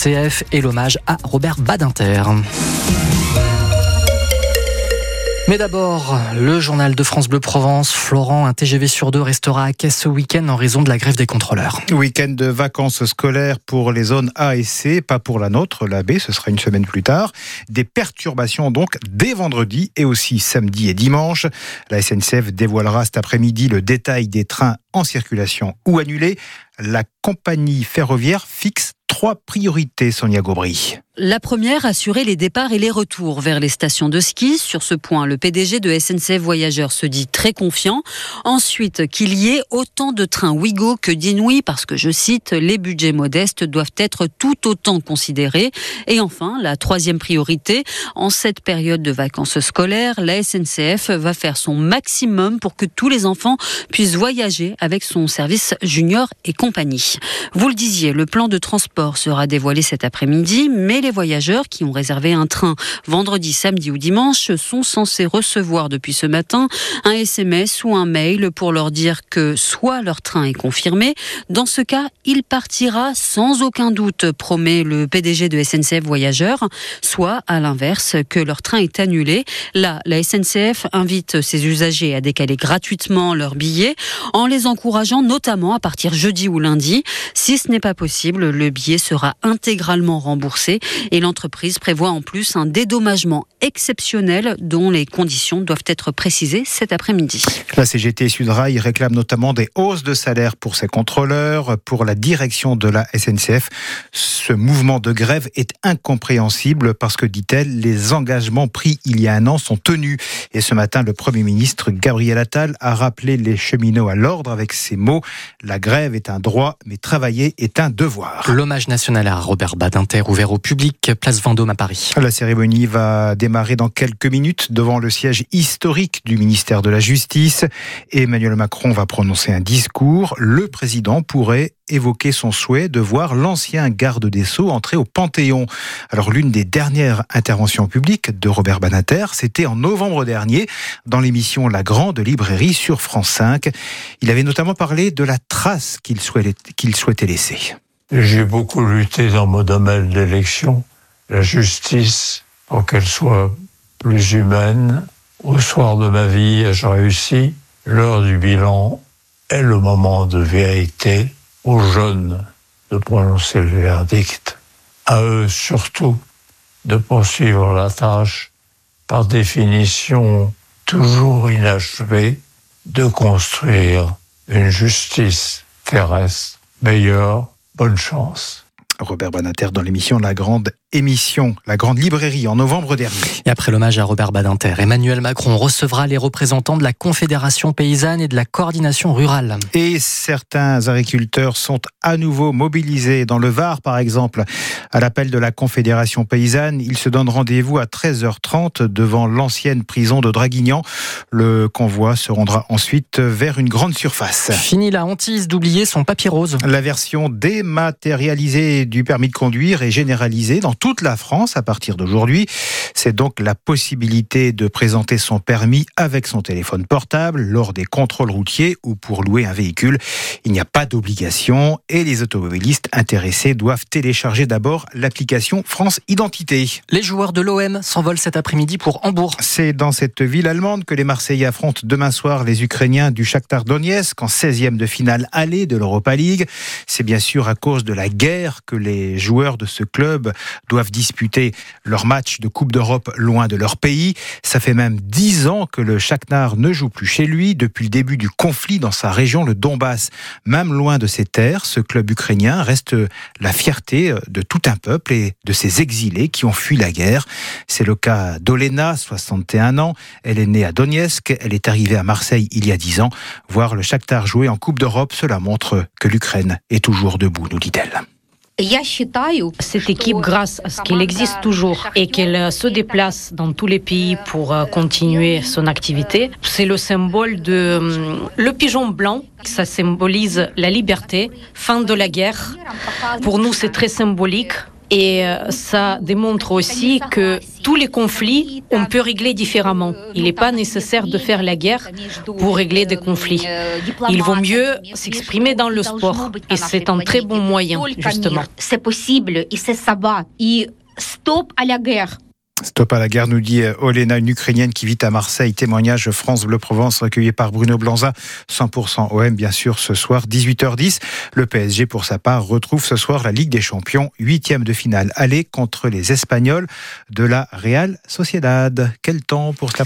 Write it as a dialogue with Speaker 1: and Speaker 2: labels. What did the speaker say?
Speaker 1: CF et l'hommage à Robert Badinter. Mais d'abord, le journal de France Bleu Provence. Florent, un TGV sur deux restera à Caisse ce week-end en raison de la grève des contrôleurs.
Speaker 2: Week-end de vacances scolaires pour les zones A et C, pas pour la nôtre, la B, ce sera une semaine plus tard. Des perturbations donc dès vendredi et aussi samedi et dimanche. La SNCF dévoilera cet après-midi le détail des trains en circulation ou annulés. La compagnie ferroviaire fixe trois priorités, Sonia Gobry.
Speaker 3: La première, assurer les départs et les retours vers les stations de ski. Sur ce point, le PDG de SNCF Voyageurs se dit très confiant. Ensuite, qu'il y ait autant de trains Ouigo que d'Inouï, parce que, je cite, les budgets modestes doivent être tout autant considérés. Et enfin, la troisième priorité, en cette période de vacances scolaires, la SNCF va faire son maximum pour que tous les enfants puissent voyager avec son service junior et Vous le disiez, le plan de transport sera dévoilé cet après-midi, mais les les voyageurs qui ont réservé un train vendredi, samedi ou dimanche sont censés recevoir depuis ce matin un SMS ou un mail pour leur dire que soit leur train est confirmé, dans ce cas, il partira sans aucun doute, promet le PDG de SNCF Voyageurs, soit à l'inverse, que leur train est annulé. Là, la SNCF invite ses usagers à décaler gratuitement leurs billets en les encourageant notamment à partir jeudi ou lundi. Si ce n'est pas possible, le billet sera intégralement remboursé et l'entreprise prévoit en plus un dédommagement exceptionnel dont les conditions doivent être précisées cet après-midi.
Speaker 2: La CGT Sudrail réclame notamment des hausses de salaire pour ses contrôleurs, pour la direction de la SNCF. Ce mouvement de grève est incompréhensible parce que, dit-elle, les engagements pris il y a un an sont tenus. Et ce matin, le Premier ministre Gabriel Attal a rappelé les cheminots à l'ordre avec ces mots La grève est un droit, mais travailler est un devoir.
Speaker 1: L'hommage national à Robert Badinter ouvert au public place Vendôme à Paris.
Speaker 2: La cérémonie va démarrer dans quelques minutes devant le siège historique du ministère de la Justice. Emmanuel Macron va prononcer un discours. Le président pourrait évoquer son souhait de voir l'ancien garde des Sceaux entrer au Panthéon. Alors l'une des dernières interventions publiques de Robert Banater, c'était en novembre dernier dans l'émission La Grande Librairie sur France 5. Il avait notamment parlé de la trace qu'il souhaitait, qu'il souhaitait laisser.
Speaker 4: J'ai beaucoup lutté dans mon domaine d'élection, la justice, pour qu'elle soit plus humaine. Au soir de ma vie, ai-je réussi L'heure du bilan est le moment de vérité aux jeunes de prononcer le verdict. À eux surtout de poursuivre la tâche, par définition toujours inachevée, de construire une justice terrestre meilleure Bonne chance.
Speaker 2: Robert Banater dans l'émission La Grande émission, la grande librairie, en novembre dernier.
Speaker 1: Et après l'hommage à Robert Badinter, Emmanuel Macron recevra les représentants de la Confédération paysanne et de la coordination rurale.
Speaker 2: Et certains agriculteurs sont à nouveau mobilisés dans le Var, par exemple. À l'appel de la Confédération paysanne, ils se donnent rendez-vous à 13h30 devant l'ancienne prison de Draguignan. Le convoi se rendra ensuite vers une grande surface.
Speaker 1: Fini la hantise d'oublier son papier rose.
Speaker 2: La version dématérialisée du permis de conduire est généralisée dans toute la France à partir d'aujourd'hui. C'est donc la possibilité de présenter son permis avec son téléphone portable lors des contrôles routiers ou pour louer un véhicule. Il n'y a pas d'obligation et les automobilistes intéressés doivent télécharger d'abord l'application France Identité.
Speaker 1: Les joueurs de l'OM s'envolent cet après-midi pour Hambourg.
Speaker 2: C'est dans cette ville allemande que les Marseillais affrontent demain soir les Ukrainiens du Shakhtar Donetsk en 16e de finale aller de l'Europa League. C'est bien sûr à cause de la guerre que les joueurs de ce club doivent disputer leur match de Coupe d'Europe loin de leur pays. Ça fait même dix ans que le Shakhtar ne joue plus chez lui depuis le début du conflit dans sa région, le Donbass. Même loin de ses terres, ce club ukrainien reste la fierté de tout un peuple et de ses exilés qui ont fui la guerre. C'est le cas d'Olena, 61 ans. Elle est née à Donetsk. Elle est arrivée à Marseille il y a dix ans. Voir le Shakhtar jouer en Coupe d'Europe, cela montre que l'Ukraine est toujours debout, nous dit-elle.
Speaker 5: Cette équipe, grâce à ce qu'elle existe toujours et qu'elle se déplace dans tous les pays pour euh, continuer son activité, c'est le symbole de hum, le pigeon blanc. Ça symbolise la liberté, fin de la guerre. Pour nous, c'est très symbolique Et euh, ça démontre aussi que tous les conflits, on peut régler différemment. Il n'est pas nécessaire de faire la guerre pour régler des conflits. Il vaut mieux s'exprimer dans le sport. Et c'est un très bon moyen, justement.
Speaker 6: C'est possible et c'est ça va. Et stop à la guerre.
Speaker 2: Stop à la guerre, nous dit Olena, une Ukrainienne qui vit à Marseille. Témoignage France Bleu Provence recueilli par Bruno Blanza. 100% OM, bien sûr, ce soir, 18h10. Le PSG, pour sa part, retrouve ce soir la Ligue des Champions, huitième de finale aller contre les Espagnols de la Real Sociedad. Quel temps pour cela